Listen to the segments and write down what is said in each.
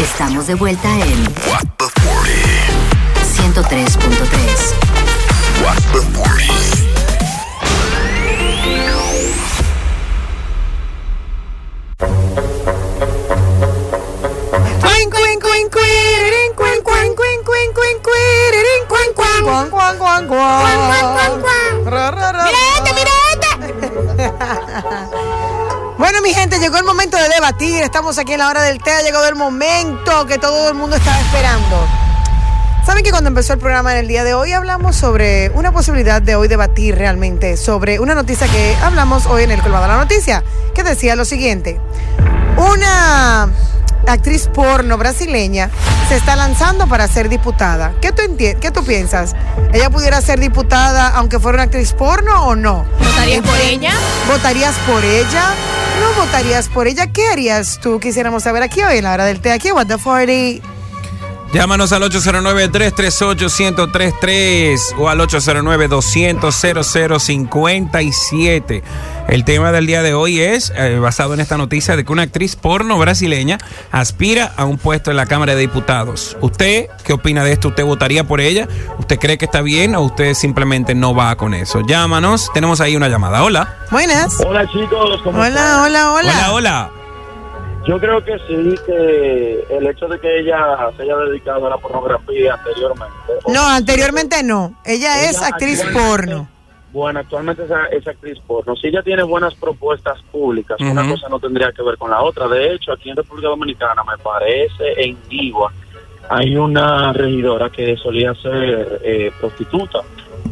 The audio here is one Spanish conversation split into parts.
Estamos de vuelta en What the 103.3. What the 40. Bueno, mi gente, llegó el momento de debatir. Estamos aquí en la hora del té. Ha llegado el momento que todo el mundo estaba esperando. Saben que cuando empezó el programa en el día de hoy hablamos sobre una posibilidad de hoy debatir realmente sobre una noticia que hablamos hoy en el colmado de la noticia, que decía lo siguiente. Una actriz porno brasileña se está lanzando para ser diputada. ¿Qué tú, ¿Qué tú piensas? ¿Ella pudiera ser diputada aunque fuera una actriz porno o no? ¿Votarías por ella? ¿Votarías por ella? ¿No votarías por ella? ¿Qué harías tú? Quisiéramos saber aquí hoy en la hora del té, aquí What the 40. Llámanos al 809-338-1033 o al 809-200-0057. El tema del día de hoy es eh, basado en esta noticia de que una actriz porno brasileña aspira a un puesto en la Cámara de Diputados. ¿Usted qué opina de esto? ¿Usted votaría por ella? ¿Usted cree que está bien o usted simplemente no va con eso? Llámanos. Tenemos ahí una llamada. Hola. Buenas. Hola chicos. ¿cómo hola, hola, hola. Hola, hola. Yo creo que sí, que el hecho de que ella se haya dedicado a la pornografía anteriormente. No, anteriormente no. Ella, es actriz porno. Bueno, actualmente es, actriz porno. Si ella tiene buenas propuestas públicas, una cosa no tendría que ver con la otra. De hecho, aquí en República Dominicana, me parece, en Igua, hay una regidora que solía ser eh, prostituta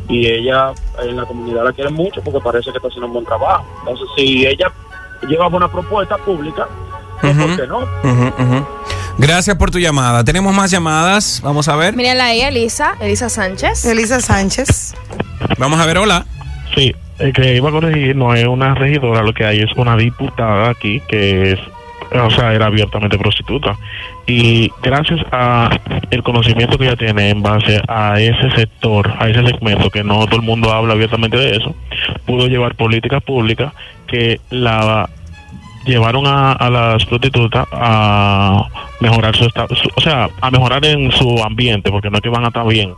y ella en la comunidad la quiere mucho porque parece que está haciendo un buen trabajo. Entonces, si ella lleva buena propuesta pública, Gracias por tu llamada. Tenemos más llamadas. Vamos a ver. Mírala ahí, Elisa. Elisa Sánchez. Elisa Sánchez. Vamos a ver, hola. Sí, el que iba a corregir no es una regidora, lo que hay es una diputada aquí que es, o sea, era abiertamente prostituta. Y gracias a el conocimiento que ella tiene en base a ese sector, a ese segmento, que no todo el mundo habla abiertamente de eso, pudo llevar políticas públicas que la llevaron a, las prostitutas a mejorar su estado, o sea, a mejorar en su ambiente, porque no es que van a estar bien,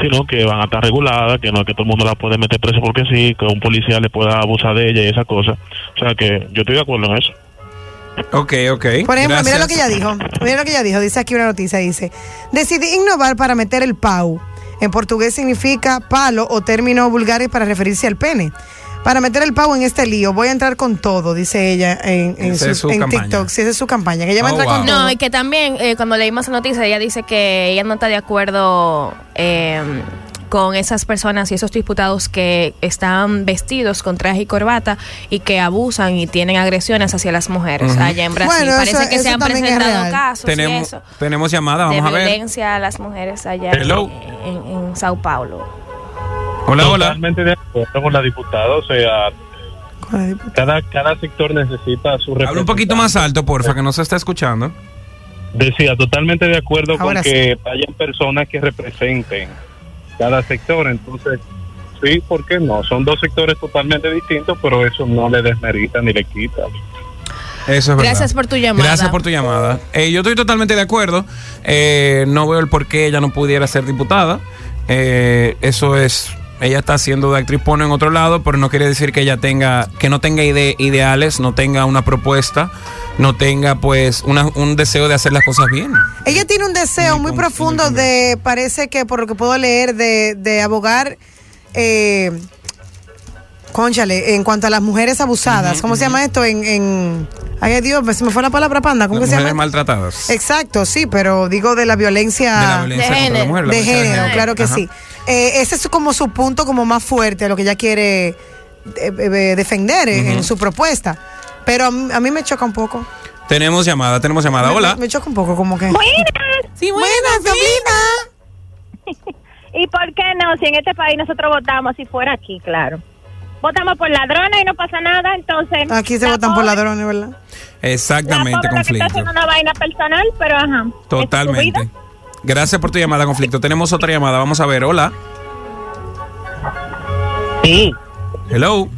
sino que van a estar reguladas, que no es que todo el mundo la puede meter preso porque sí, que un policía le pueda abusar de ella y esa cosa. O sea que yo estoy de acuerdo en eso. Ok, ok. Por ejemplo, mira lo que ella dijo. Mira lo que ella dijo. Dice aquí una noticia, dice, decidí innovar para meter el pau. En portugués significa palo o término vulgares para referirse al pene para meter el pavo en este lío, voy a entrar con todo, dice ella en, en, su, TikTok. Sí, esa es su campaña, que ella va a oh, entrar con todo. No, y que también eh, cuando leímos la noticia, ella dice que ella no está de acuerdo eh, con esas personas y esos diputados que están vestidos con traje y corbata y que abusan y tienen agresiones hacia las mujeres allá en Brasil. Parece que se han presentado casos tenemos, eso, tenemos llamada, vamos de a ver. violencia a las mujeres allá en, en Sao Paulo. Hola, hola. Totalmente de acuerdo con la diputada, o sea, cada, cada sector necesita su Habla un poquito más alto, porfa, que no se está escuchando. Decía, totalmente de acuerdo con que hayan personas que representen cada sector, entonces, sí, ¿por qué no? Son dos sectores totalmente distintos, pero eso no le desmerita ni le quita. Eso es Gracias por tu llamada. Gracias por tu llamada. Eh, yo estoy totalmente de acuerdo. Eh, no veo el por qué ella no pudiera ser diputada. Eh, eso es ella está haciendo de actriz porno en otro lado, pero no quiere decir que ella tenga, que no tenga ideales, no tenga una propuesta, no tenga pues un deseo de hacer las cosas bien. Ella tiene un deseo muy profundo de, parece que por lo que puedo leer, de, de abogar, eh, conchale, en cuanto a las mujeres abusadas. ¿Cómo se llama esto? En, en, ay Dios, se me fue la palabra panda. ¿Cómo las se llama? maltratadas. Exacto, sí, pero digo de la violencia de, género, de género, claro que sí. Eh, ese es como su punto como más fuerte, lo que ella quiere eh, defender en su propuesta. Pero a mí, me choca un poco. Tenemos llamada, tenemos llamada. Hola. Me, choca un poco, como que. Buenas. Sí, buenas, buenas ¿Y por qué no? Si en este país nosotros votamos, si fuera aquí, claro. Votamos por ladrones y no pasa nada, entonces. Aquí se votan por ladrones, ¿verdad? Exactamente, la conflicto. Que está una vaina personal, pero ajá. Totalmente. Gracias por tu llamada, conflicto. Tenemos otra llamada. Vamos a ver. Hola. Sí. Hello.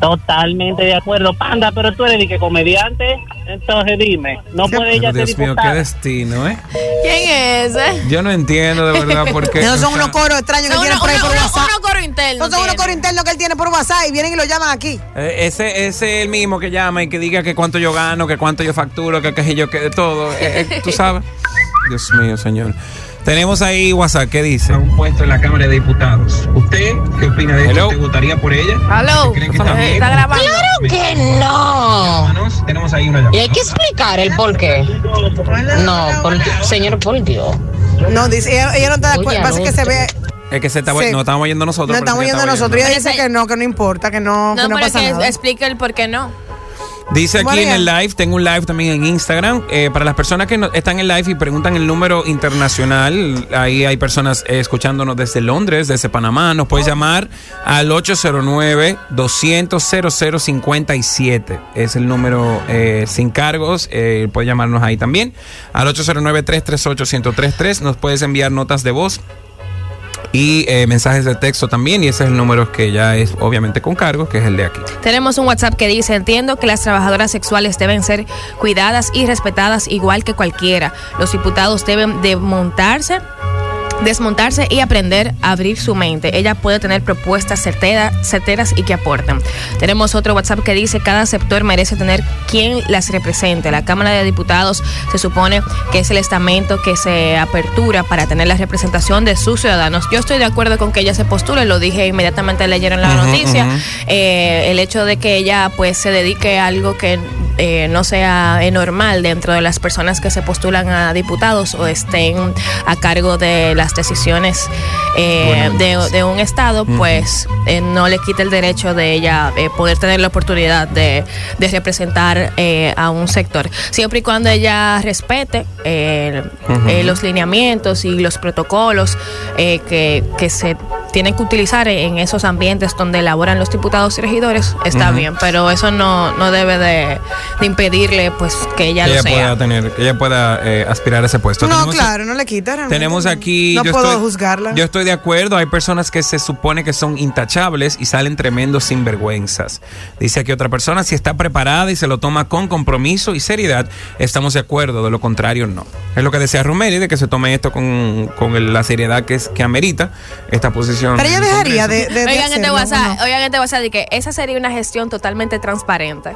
Totalmente de acuerdo, Panda, pero tú eres de que comediante, entonces dime, no Sí. puede ella ser Dios mío, qué destino, ¿eh? ¿Quién es ese? Yo no entiendo de verdad por qué. Esos son unos coros extraños que Son tienen por ahí por WhatsApp. uno coro interno. Esos son unos coros internos que él tiene por WhatsApp y vienen y lo llaman aquí. eh, ese, ese es el mismo que llama y que diga que cuánto yo gano, que cuánto yo facturo, que qué sé yo, que de todo. Eh, eh, Tú sabes. Dios mío, señor. Tenemos ahí WhatsApp, ¿qué dice? un puesto en la Cámara de Diputados. ¿Usted qué opina de esto? ¿Te votaría por ella? Aló, ¿Cree que está, grabando. que no. Tenemos ahí una llamada. Y hay que explicar el por qué. No, por, señor, por Dios. No, dice, ella, ella no está de acuerdo. Pasa que se ve. Es que se está, Sí. no estamos oyendo nosotros. No estamos yendo nosotros. Ella dice que no, que no importa, que no, No, que no pasa que nada. explique el por qué no. Dice aquí en el live, tengo un live también en Instagram. eh, para las personas que no- están en live y preguntan el número internacional, ahí hay personas eh, escuchándonos desde Londres, desde Panamá. Nos puedes llamar al 809-200-0057. Es el número eh, sin cargos. Puedes llamarnos ahí también. Al 809-338-1033. Nos puedes enviar notas de voz y eh, mensajes de texto también. Y ese es el número que ya es obviamente con cargos, que es el de aquí. Tenemos un WhatsApp que dice, entiendo que las trabajadoras sexuales deben ser cuidadas y respetadas igual que cualquiera. Los diputados deben desmontarse desmontarse y aprender a abrir su mente. Ella puede tener propuestas certera- certeras y que aporten. Tenemos otro WhatsApp que dice, cada sector merece tener quien las represente. La Cámara de Diputados se supone que es el estamento que se apertura para tener la representación de sus ciudadanos. Yo estoy de acuerdo con que ella se postule, lo dije inmediatamente leyeron la noticia. Eh, el hecho de que ella pues se dedique a algo que eh, no sea eh, normal dentro de las personas que se postulan a diputados o estén a cargo de las decisiones eh, de, de un estado, pues eh, no le quita el derecho de ella eh, poder tener la oportunidad de, de representar eh, a un sector, siempre y cuando ella respete los lineamientos y los protocolos eh, que, que se tienen que utilizar en esos ambientes donde elaboran los diputados y regidores, está bien, pero eso no, no debe de, de impedirle pues que ella que lo ella sea. pueda tener, que ella pueda eh, aspirar a ese puesto. No, claro, no le quita. realmente. Tenemos aquí. No yo puedo estoy, juzgarla. Yo estoy de acuerdo. Hay personas que se supone que son intachables y salen tremendos sinvergüenzas. Dice aquí otra persona: si está preparada y se lo toma con compromiso y seriedad, estamos de acuerdo. De lo contrario, no. Es lo que decía Romeri, de que se tome esto con, con el- la seriedad que, es, que amerita esta posición. Pero ella dejaría de, de, de Oigan este hacerlo, ¿o WhatsApp, no? oigan este WhatsApp de que esa sería una gestión totalmente transparente.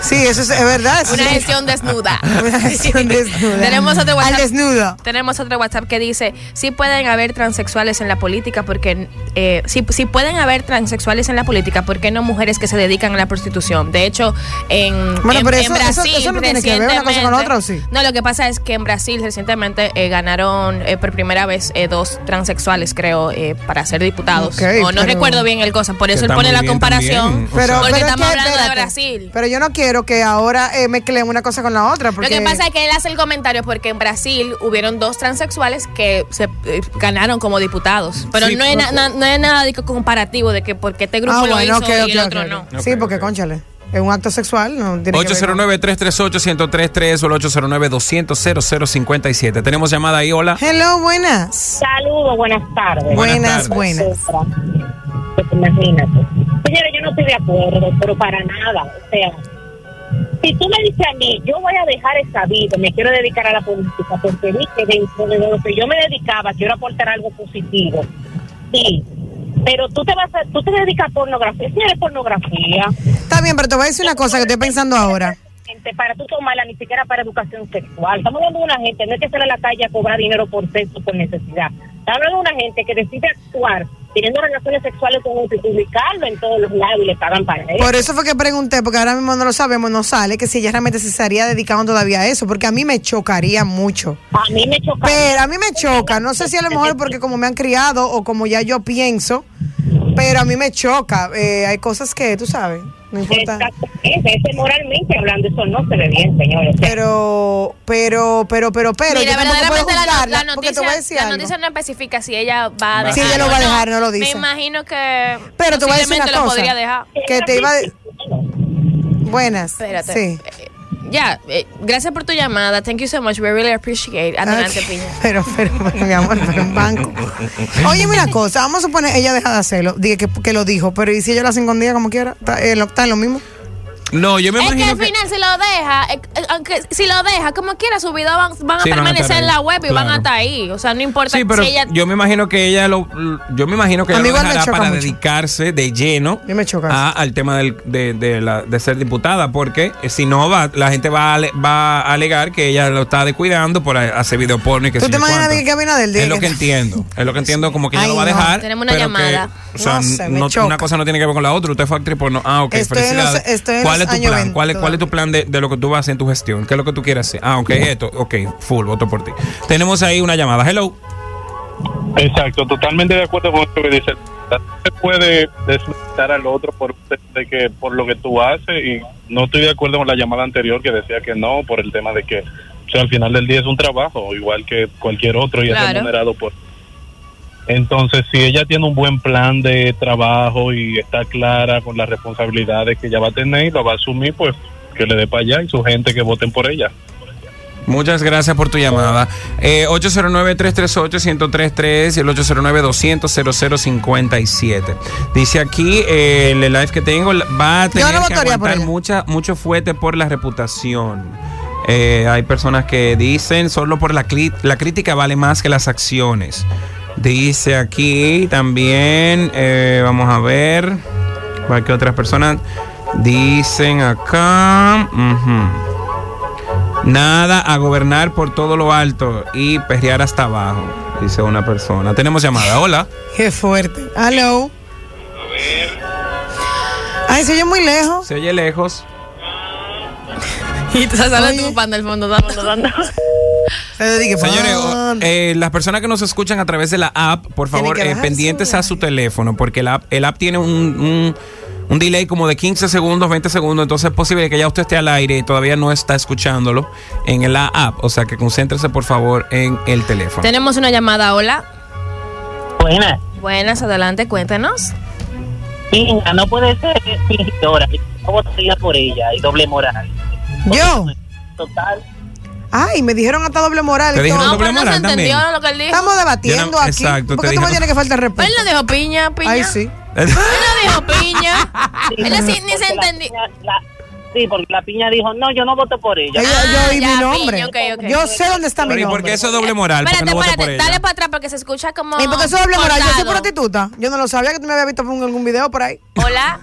Sí, eso es, es verdad. eso Una gestión desnuda. Una gestión desnuda. Tenemos otro Al WhatsApp. desnudo. Tenemos otro WhatsApp que dice, sí pueden haber transexuales en la política porque, eh, sí, sí pueden haber transexuales en la política, ¿por qué no mujeres que se dedican a la prostitución? De hecho, en, Bueno, en, pero en eso- eso- Brasil eso no tiene que ver una cosa con la otra, ¿o sí? No, lo que pasa es que en Brasil recientemente eh, ganaron eh, por primera vez eh, dos transexuales, creo, eh, para ser diputados. O no pero- recuerdo bien el cosa, por eso él pone la comparación. también, o Pero, sea- porque pero es estamos que, hablando de Brasil. Pero yo no quiero que ahora eh, mezclen una cosa con la otra. Porque Lo que pasa es que él hace el comentario porque en Brasil hubieron dos transexuales que se eh, ganaron como diputados. Pero Sí, no, es na- na- no es nada de comparativo de que porque este grupo Ah, lo bueno, hizo ok, y ok, el otro no. Sí, porque, conchale, es un acto sexual. No tiene que ver con- 809-338-1033 o el 809-200-0057. Tenemos llamada ahí, hola. Hello, buenas. Saludos, buenas tardes. Buenas, tardes. buenas. Pues imagínate. Señora, yo no estoy de acuerdo, pero para nada. O sea, si tú me dices a mí, yo voy a dejar esa vida, me quiero dedicar a la política, porque vi que dentro de lo que yo me dedicaba, quiero aportar algo positivo. Sí, pero tú te vas a, tú te dedicas a pornografía. Si eres pornografía, Está bien, pero te voy a decir una cosa que estoy pensando ahora. para tú tomarla, ni siquiera para educación sexual. Estamos hablando de una gente, no es que sale a la calle a cobrar dinero por sexo, por necesidad. Estamos hablando de una gente que decide actuar teniendo relaciones sexuales con otro y publicarlo en todos los lados y le pagan para eso. Por eso fue que pregunté, porque ahora mismo no lo sabemos, no sale, que si ella realmente se estaría dedicando todavía a eso, porque a mí me chocaría mucho. A mí me choca. Pero a mí me choca, no sé si a lo mejor porque como me han criado o como ya yo pienso, pero a mí me choca. Eh, hay cosas que, tú sabes, no importa. Exactamente, ese moralmente hablando, eso no se ve bien, señores. Pero, pero, pero, pero, pero, Mira, yo tampoco puedo la, la porque te noticia, voy a decir la algo. noticia no especifica si ella va a dejar. Sí, ella lo va a dejar, no lo Me dice. imagino que Pero te voy a decir una cosa. podría dejar. Que te iba a... Buenas. Espérate. Sí. Ya, eh, gracias por tu llamada. Thank you so much. We really appreciate. Adelante, Piña. Pero, pero, pero, mi amor, pero en banco. Oye, mira cosa, vamos a suponer, ella deja de hacerlo, dije que, que lo dijo, pero ¿y si ella lo hace escondida como quiera? ¿Está, eh, lo- está en lo mismo? No, yo me Es que imagino al que. final si lo deja, eh, eh, aunque si lo deja, como quiera, su video van, van a Sí, van a permanecer estar en ahí, la web y van claro. a estar ahí. O sea, no importa Sí, pero si ella... yo me imagino que ella lo, yo me imagino que A ella lo dejará para mucho. dedicarse de lleno A me choca a- al tema del- de, de la- de ser diputada, porque eh, si no va, la gente va a, va a alegar que ella lo está descuidando por a- hacer video porno y que ¿Tú te imaginas que Abinader diga Es lo que- que entiendo, es lo que entiendo como que ella Ay, lo va a no. dejar. Tenemos una que, llamada. o sea, No sé, me no- choca. una cosa no tiene que ver con la otra. Usted fue actriz porno. Ah, ok, Estoy en los- felicidades. estoy en ¿Cuál es tu plan? 20 ¿Cuál es, ¿Cuál es tu plan de, de lo que tú vas a hacer en tu gestión? ¿Qué es lo que tú quieres hacer? Ah, ok, esto. Ok, full, voto por ti. Tenemos ahí una llamada. Hello. Exacto, totalmente de acuerdo con lo que dice. No se puede desmeditar al otro por de que por lo que tú haces y no estoy de acuerdo con la llamada anterior que decía que no por el tema de que o sea, al final del día es un trabajo igual que cualquier otro y es remunerado por entonces si ella tiene un buen plan de trabajo y está clara con las responsabilidades que ella va a tener y lo va a asumir pues que le dé para allá y su gente que voten por ella Muchas gracias por tu llamada. Eh, 809-338-1033 y el 809-200-0057. Dice aquí eh, el live que tengo va a tener no que aguantar mucha, mucho fuerte por la reputación. Eh, hay personas que dicen solo por la, la crítica vale más que las acciones. Dice aquí también, eh, vamos a ver, ¿cuál que otras personas dicen acá? Nada a gobernar por todo lo alto y perrear hasta abajo, dice una persona. Tenemos llamada. Hola. Qué fuerte. Hello. Ay, se oye muy lejos. Se oye lejos. Y tú sale tu pan del fondo, dando, dando. Se dedique, Señores, eh, las personas que nos escuchan a través de la app, por favor, eh, pendientes su a su teléfono, porque el app, el app tiene un, un, un delay como de 15 segundos, 20 segundos, entonces es posible que ya usted esté al aire y todavía no está escuchándolo en la app. O sea que concéntrese, por favor, en el teléfono. Tenemos una llamada, hola. Buena. Buenas, adelante, cuéntenos. Pinga, no puede ser fingidora. Yo votaría por ella y doble moral. Yo. Total. Ay, me dijeron hasta doble moral. Te y dijeron todo. No, doble pero no se moral también. entendió lo que él dijo. Estamos debatiendo no- aquí. exacto, ¿Por qué tú me tienes que faltar respeto? Él no dijo piña, piña. Ay, sí. Él no dijo piña. Él así ni se entendió. sí, porque la piña dijo, no, yo no voto por ella. Ah, yo oí mi nombre. piña, ok, ok. Yo sé dónde está mi Pero ¿y por nombre. qué eso es doble moral? ¿Por Espérate, no por espérate, ella? dale para atrás porque se escucha como. ¿Y por qué eso es doble moral? Yo soy prostituta. Yo no lo sabía que tú me habías visto en algún video por ahí. Hola.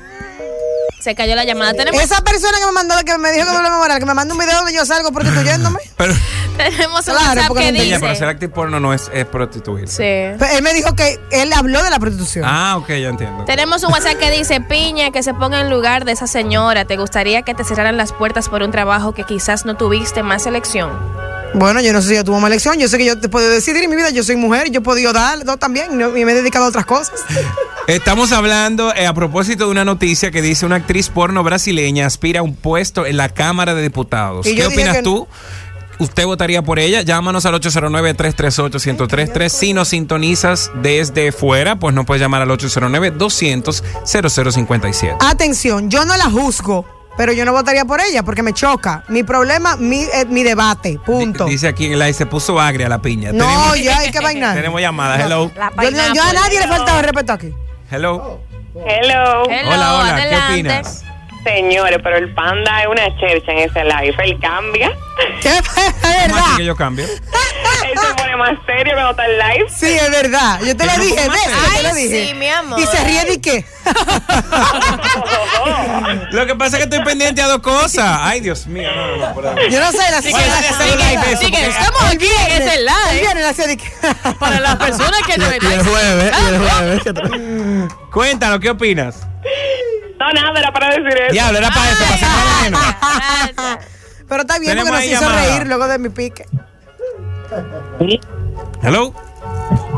Se cayó la llamada. Tenemos, Esa persona que me mandó, que me dijo que doble moral, que me mandó un video donde yo salgo prostituyéndome. Pero, tenemos un Claro, WhatsApp porque que no dice. ser actriz porno no es, es prostituirse. Sí. Pero él me dijo que él habló de la prostitución. Ah, ok, ya entiendo. Tenemos un WhatsApp que dice, Piña, que se ponga en lugar de esa señora. ¿Te gustaría que te cerraran las puertas por un trabajo que quizás no tuviste más elección? Bueno, yo no sé si yo tuve mala elección. Yo sé que yo te puedo decidir en mi vida. Yo soy mujer y yo he podido dar dos también. y no- Y me he dedicado a otras cosas. Estamos hablando eh, a propósito de una noticia que dice una actriz porno brasileña aspira a un puesto en la Cámara de Diputados. ¿Qué opinas que- tú? ¿Usted votaría por ella? Llámanos al 809-338-1033. Si nos sintonizas desde fuera, pues nos puedes llamar al 809-200-0057. Atención, yo no la juzgo, pero yo no votaría por ella porque me choca. Mi problema, mi, eh, mi debate. Punto. Dice aquí en el live, se puso agria la piña. No, tenemos, ya hay que bailar. tenemos llamada. Hello. La Yo, yo- yo a nadie le faltaba el respeto aquí. Hello. Hello. Hello, hola, hola. adelante. ¿Qué opinas? Señores, pero el panda es una chercha en ese live. Él cambia. ¿Qué? Es ¿Cómo así verdad. que yo cambio? Él se pone más serio cuando está en live. Sí, es verdad. Yo te lo ¿Y dije, ¿ves? Yo te lo dije. sí, mi amor. Y se ríe de qué. Lo que pasa es que estoy pendiente a dos cosas. Ay, Dios mío. No, no, no, por ahí. Yo no sé, la Sí, que live eso, Sí, que porque- estamos aquí en ese El live viernes la de que. para las personas que de verdad. jueves, y el jueves. Cuéntanos, ¿qué opinas? No, nada, era para decir eso. Diablo, era para eso, para. Gracias. Pero está bien Tenemos porque nos ahí hizo llamada. reír luego de mi pique. Hello.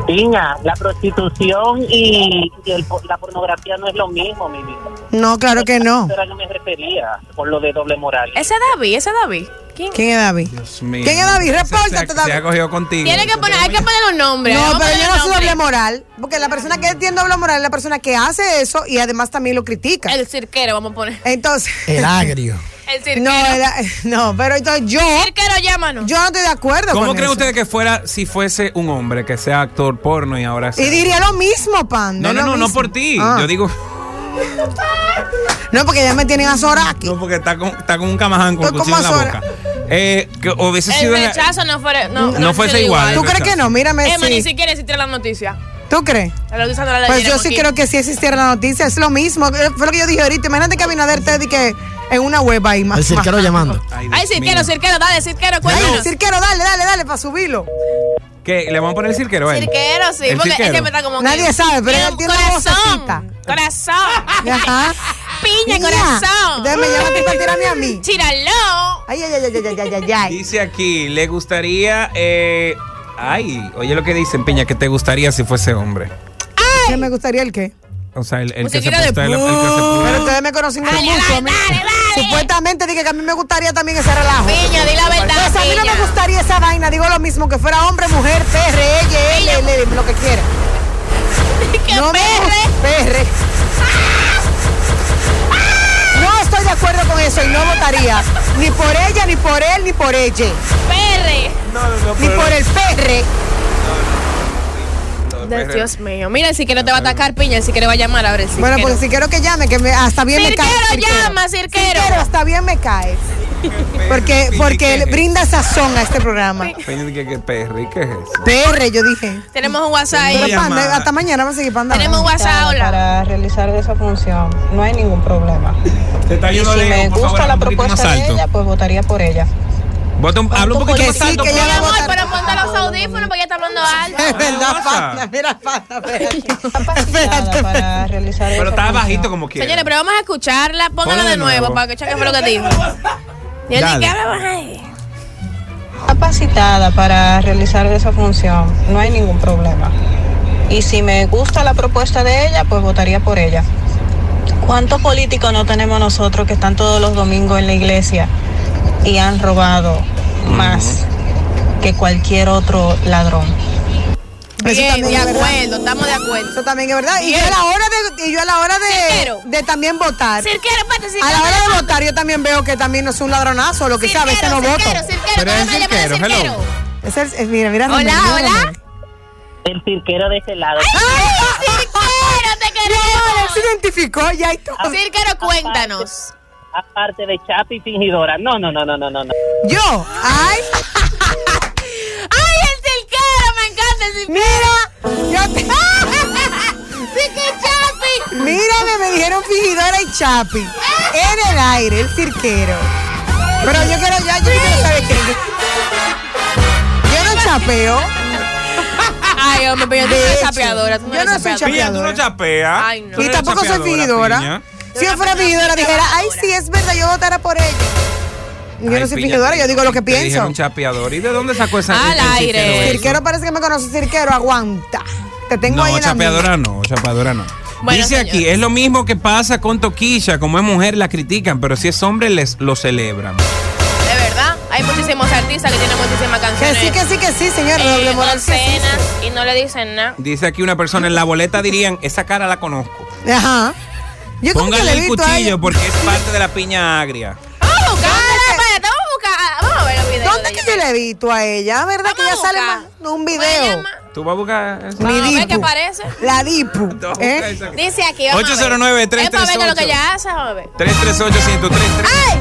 Piña, la prostitución y, y el- la pornografía no es lo mismo, mi vida. No, claro que no. Era que me refería por lo de doble moral. Ese David, ese David. ¿Quién? ¿Quién es David? Dios mío. ¿Quién es David? Repórtate, se, David. Se ha cogido contigo. Tiene que poner, hay que poner un nombre. No, pero yo no soy doble moral. Porque la persona que tiene doble moral es la persona que hace eso y además también lo critica. El cirquero, vamos a poner. Entonces. El agrio. El cirquero. No, era- no, pero entonces yo, Cirquero, llámanos. yo no estoy de acuerdo ¿Cómo con creen eso. ustedes que fuera si fuese un hombre que sea actor porno y ahora Y sea- diría lo mismo, Panda. No, no, no, no por ti. Ah. Yo digo, No, porque ya me tienen a Zoraki. no, porque está con, está con un camaján con cuchillo en la boca. Eh, que hubiese El sido. rechazo no fuera. No, No no fuese igual. ¿Tú crees que no? Mírame, Emma, ni sí. siquiera existiera la noticia. ¿Tú crees? La noticia no la Pues yo sí aquí. creo que si existiera la noticia, es lo mismo. Eh, Fue lo que yo dije ahorita. Imagínate que Abinader te di que en una web ahí más. El cirquero llamando. Ay, Ay, cirquero, mío. cirquero, dale, cirquero, Ay, cuéntanos. cirquero, dale, dale, dale, para subirlo. ¿Qué? ¿Le vamos a poner el cirquero? a él? Cirquero, sí, ¿El porque es que me está como que- Nadie sabe, pero él tiene una vocecita. corazón. Corazón. Ajá. Piña, Niña, corazón. Entonces me llama a ti para tirarme a mí. Tíralo. Ay, ay, ay, ay, ay, ay, ay, ay. Dice aquí, le gustaría. Eh, ay, oye lo que dicen, Piña, que te gustaría si fuese hombre. ¿Qué me gustaría el qué? O sea, el, el que se Musiquita de puesta- el- el que se puesta- Pero ustedes me conocen Dale, mucho. dale, a mí- dale, dale. Supuestamente dije que a mí me gustaría también ese relajo. Piña, di la verdad, Pues a mí no me gustaría esa vaina, digo lo mismo, que fuera hombre, mujer, perre, ella, él, él, él, lo que quiera. ¡Qué No me perre! gusta- perre. No estoy de acuerdo con eso y no votaría ni por ella, ni por él, ni por ella, Perre. ni por el perre. Dios mío. Mira, el cirquero te va a atacar, Piña. El cirquero va a llamar ahora el cirquero. Bueno, pues si quiero que llame, que me, hasta bien me cae. Cirquero, llama, cirquero. hasta bien me cae. Porque, porque él brinda sazón a este programa. Piña, ¿qué, qué perri? ¿Qué es eso? Perre, yo dije. Tenemos un WhatsApp ahí. Panda, hasta mañana vamos a seguir panda. Tenemos un WhatsApp, hola. Para realizar esa función no hay ningún problema. Te está Y si me por favor, gusta la propuesta de ella, pues votaría por ella. Bota un- Habla un poquito más sí, alto. que ya pero audífonos porque está hablando alto. Es verdad, pasa? panda. Mira, panda, espérate. Capacitada para realizar Pero función. bajito como quiera. Señores, pero vamos a escucharla. Póngala Ponla de nuevo, nuevo. para que cheque fue lo que dijo. Y él Dale. dice que habla más ahí. capacitada para realizar esa función, no hay ningún problema. Y si me gusta la propuesta de ella, pues votaría por ella. ¿Cuántos políticos no tenemos nosotros que están todos los domingos en la iglesia y han robado más que cualquier otro ladrón? Eso Bien, también de es verdad. acuerdo, estamos de acuerdo. Eso también es verdad. Y yo a la hora de, y yo a la hora de, de también votar. Cirquero, espérate, cirquero. A la hora de votar yo también veo que también no es un ladronazo, lo que sea, a veces no voto. Cirquero, cirquero, Pero es de cirquero, hello. Es el- es- mira, mira. Hola, hola. El cirquero de ese lado. ¡Ay, cirquero, te queremos! se identificó ya y todo. Cirquero, cuéntanos. Aparte de chapa y fingidora. No, no, no, no, no, no. no. Yo, ay. Mira, yo te, ¡Cirque Chapi! mírame, me dijeron fingidora y chapi. En el aire, el cirquero. Pero yo quiero, ya, yo quiero saber qué. Yo no chapeo. Ay, hombre, pero yo no soy chapeadora. tú no yo no soy chapeadora. Piña, tú no chapeas. Ay, no. Y tampoco soy fingidora. Si yo fuera fingidora, dijera, ay, sí, es verdad, yo votara por ella. Yo Ay, no soy fingidora, yo digo lo que te dijeron pienso. chapeador. ¿Y de dónde sacó esa Al aire. cirquero parece que me conoce cirquero, aguanta. Te tengo No, ahí en la chapeadora no, chapeadora no. Bueno, Dice aquí, es lo mismo que pasa con Toquilla, como es mujer la critican, pero si es hombre les lo celebran. De verdad, hay muchísimos artistas que tienen muchísimas Que canciones. sí, que sí, que sí, señor. eh, doble moral sí y no le dicen nada. Dice aquí una persona en la boleta dirían, esa cara la conozco. Ajá. Yo que Póngale el cuchillo porque es parte de la piña agria. He visto a ella? ¿Verdad Vamos que ella a sale más? Un ¿Cómo se video. ¿Tú vas a buscar eso? Mi ver dipu. qué parece. La Dipu. ¿eh? Dice aquí, vamos a ver. 809-338. Es para ver lo que ella hace, vamos a ver. 338-1033. ¡Ay!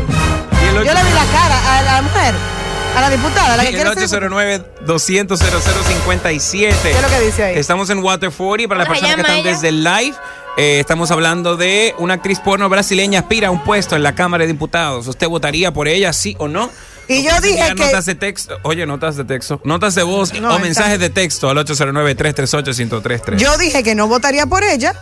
Y el Yo le vi la cara a la mujer, a la diputada, a la que el quiere ser. 809-200-0057. ¿Qué es lo que dice ahí? Estamos en Water 40 para las ¿Cómo se personas que están ella? desde el live. eh, estamos hablando de una actriz porno brasileña aspira a un puesto en la Cámara de Diputados. ¿Usted votaría por ella, sí o no? Y yo dije que- Notas de texto, oye, notas de texto, notas de voz No, o mensajes de texto al 809-338-1033. Yo dije que no votaría por ella.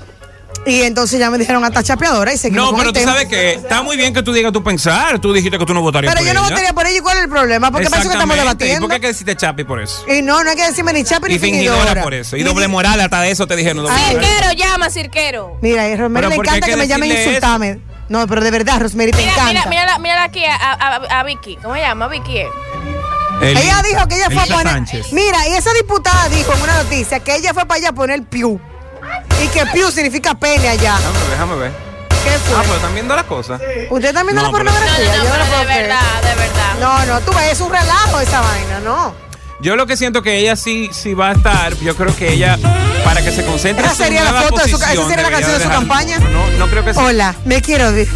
Y entonces ya me dijeron hasta chapeadora y seguimos No, pero tú tema. sabes que está muy bien que tú digas tu pensar. Tú dijiste que tú no votarías Pero por yo no ella. votaría por ella. ¿Y cuál es el problema? Porque para eso que estamos Exactamente. ¿Y debatiendo. por qué hay que decirte chapi por eso? Y no, no hay que decirme ni chapa ni Y fingidora por eso. Y doble moral, hasta de eso te dijeron. Cirquero, llama, cirquero. Mira, a Pero le ¿por qué hay encanta que que me llamen insultame. No, pero de verdad, Rosemary, te Mira, encanta. mira, mira, mira aquí a, a, a- a Vicky. ¿Cómo se llama? Vicky. Ella dijo que ella fue a poner. Sánchez. Mira, y esa diputada dijo en una noticia que ella fue para allá a poner Piu. Y que Piu significa pene allá. Déjame ver, déjame ver. ¿Qué fue? Ah, pero están viendo las cosas. ¿Usted está viendo No, la pornografía? No, no, no, Yo pero puedo de creer. verdad, de verdad. No, no, tú ves, es un relajo esa vaina, ¿no? Yo lo que siento que ella sí, sí va a estar, yo creo que ella, para que se concentre Esa en su sería la foto de su, esa sería la canción de su campaña. No, no creo que sea. Hola, me quiero, me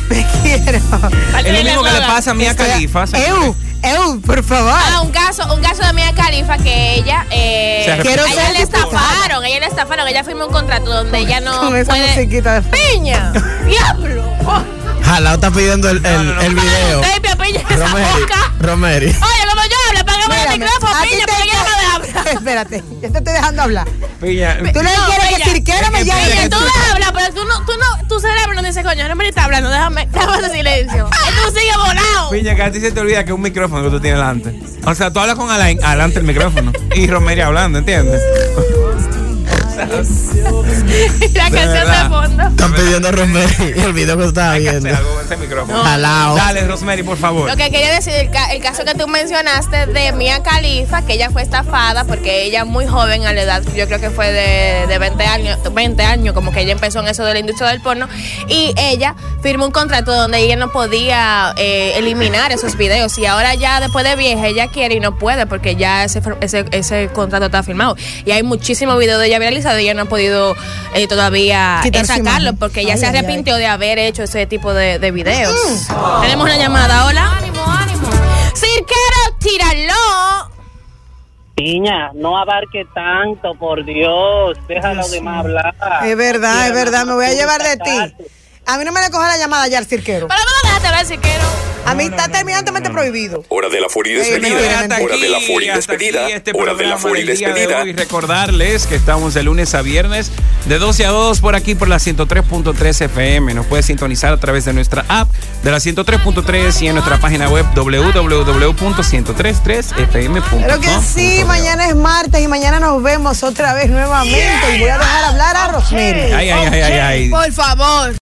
quiero. Es lo mismo que le pasa a Mia Estoy- Khalifa. Eu, eu, por favor. Ah, un caso, un caso de Mia Khalifa que ella, eh, arrepintió. a ella Quiero le estafaron, ella le estafaron, ella firmó un contrato donde ella no Con esa puede. musiquita. de- ¡Piña! ¡Diablo! Oh, Jalao está pidiendo el, el, no, no. el video. Romeri. boca. Romeri. Oye, el Mírame, micrófono, a ti piña, te- porque ella no me deja hablar. Espérate, yo te estoy dejando hablar. Piña, Tú le No, quieres que Piña, Cirquera me llame. Piña, tú dejas hablar, pero tú no, tú no, tu cerebro no dice, coño, no me está hablando, déjame, déjame ese silencio. Y tú sigues volado. Piña, que a ti se te olvida que es un micrófono que tú tienes delante. O sea, tú hablas con Alain, adelante el micrófono. Y Romery hablando, ¿entiendes? la canción de fondo. Están pidiendo a Romeri el video que que viendo. hacer algo con ese micrófono. Jalao. Dale, Rosemary, por favor. Lo que quería decir, el, ca- el caso que tú mencionaste de Mia Khalifa, que ella fue estafada porque ella muy joven a la edad, yo creo que fue de, de 20 años, 20 años, como que ella empezó en eso de la industria del porno, y ella firmó un contrato donde ella no podía eh, eliminar esos videos, y ahora ya después de vieja ella quiere y no puede porque ya ese, ese, ese contrato está firmado. Y hay muchísimos videos de ella viralizados y ella no ha podido eh, todavía eh, sacarlo porque ella Ay, se ay, ay. arrepintió de haber hecho ese tipo de, de videos. Tenemos una llamada, hola. Ánimo, ánimo. Cirquero, tíralo. Piña, no abarque tanto, por Dios. Déjalo de más hablar. Es verdad, es verdad, me voy a llevar de ti. A mí no me le coja la llamada ya al cirquero. Pero no déjate hablar, cirquero. A mí está terminantemente prohibido. Hora de la furia y Eh, despedida. Hora de la furia y despedida. este Hora de la furia y de despedida. hoy. Recordarles que estamos de lunes a viernes de 12 a 2 por aquí por la 103.3 FM. Nos puedes sintonizar a través de nuestra app de la 103.3 y en nuestra página web www.1033fm.com. Pero que sí, mañana es martes y mañana nos vemos otra vez nuevamente. Y voy a dejar hablar a Rosemary. Ay, ay, ay, ay, ay. Por favor.